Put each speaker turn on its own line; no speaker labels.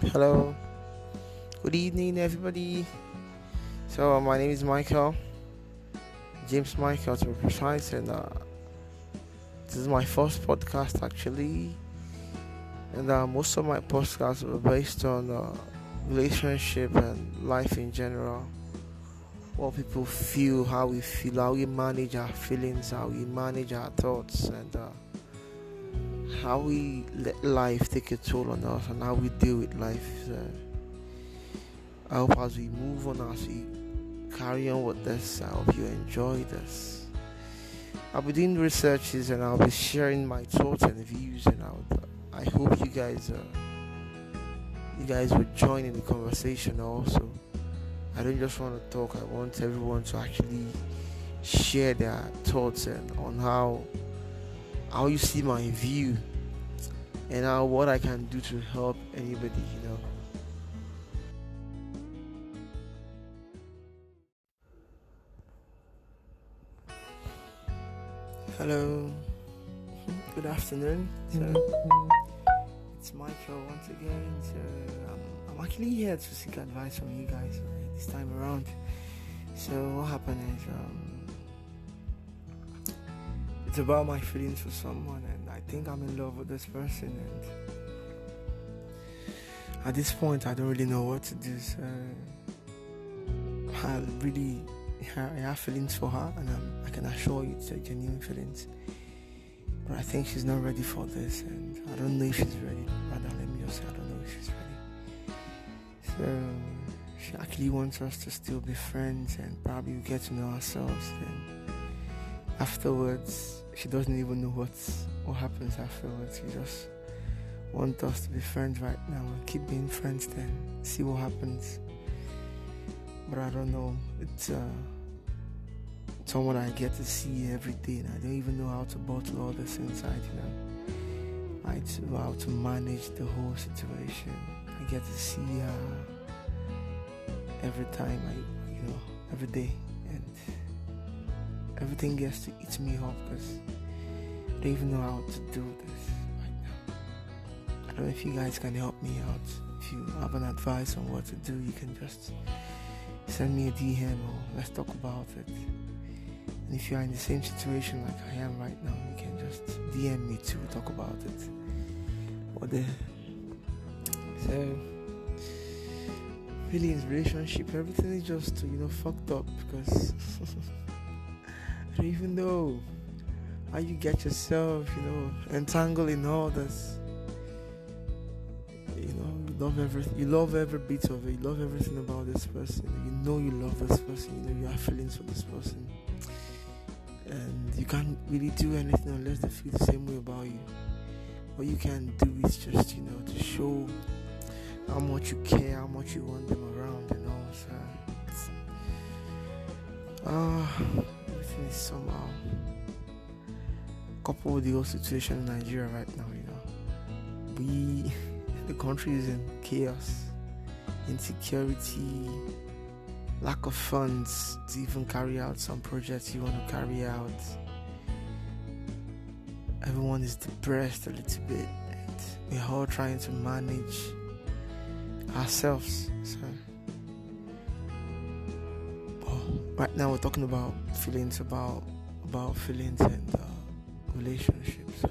Hello. Good evening, everybody. So, uh, my name is Michael, James Michael to be precise, and uh, this is my first podcast actually. And uh, most of my podcasts were based on uh, relationship and life in general. What people feel, how we feel, how we manage our feelings, how we manage our thoughts, and uh, how we let life take a toll on us and how we deal with life. So I hope as we move on, as we carry on with this, I hope you enjoy this. I'll be doing researches and I'll be sharing my thoughts and views, and I'll, I hope you guys, uh, you guys will join in the conversation also. I don't just want to talk. I want everyone to actually share their thoughts and on how how you see my view and what I can do to help anybody, you know. Hello, good afternoon. So it's Michael once again. So um, I'm actually here to seek advice from you guys this time around. So what happened is um, it's about my feelings for someone, and I think I'm in love with this person, and at this point, I don't really know what to do. So I really I have feelings for her, and um, I can assure you it's a genuine feelings. But I think she's not ready for this, and I don't know if she's ready. Rather, let me just say I don't know if she's ready. So she actually wants us to still be friends, and probably get to know ourselves. Then afterwards, she doesn't even know what's what happens afterwards. She just wants us to be friends right now and keep being friends. Then see what happens but I don't know. It's uh, someone I get to see every day, and I don't even know how to bottle all this inside. You know, I to how to manage the whole situation. I get to see her every time I, you know, every day, everything gets to eat me up because I don't even know how to do this right now. I don't know if you guys can help me out. If you have an advice on what to do, you can just send me a DM or let's talk about it. And if you're in the same situation like I am right now, you can just DM me to talk about it. What the so really in relationship everything is just you know fucked up because even know how you get yourself, you know, entangled in all this You know, you love everything. You love every bit of it. You love everything about this person. You know you love this person. You know you have feelings for this person, and you can't really do anything unless they feel the same way about you. What you can do is just you know to show how much you care, how much you want them around, and all. So, ah, uh, everything is somehow coupled with the whole situation in Nigeria right now. You know, we the country is in chaos, insecurity, lack of funds to even carry out some projects you want to carry out. Everyone is depressed a little bit, we're all trying to manage ourselves. So, right now we're talking about feelings about about feelings and uh, relationships.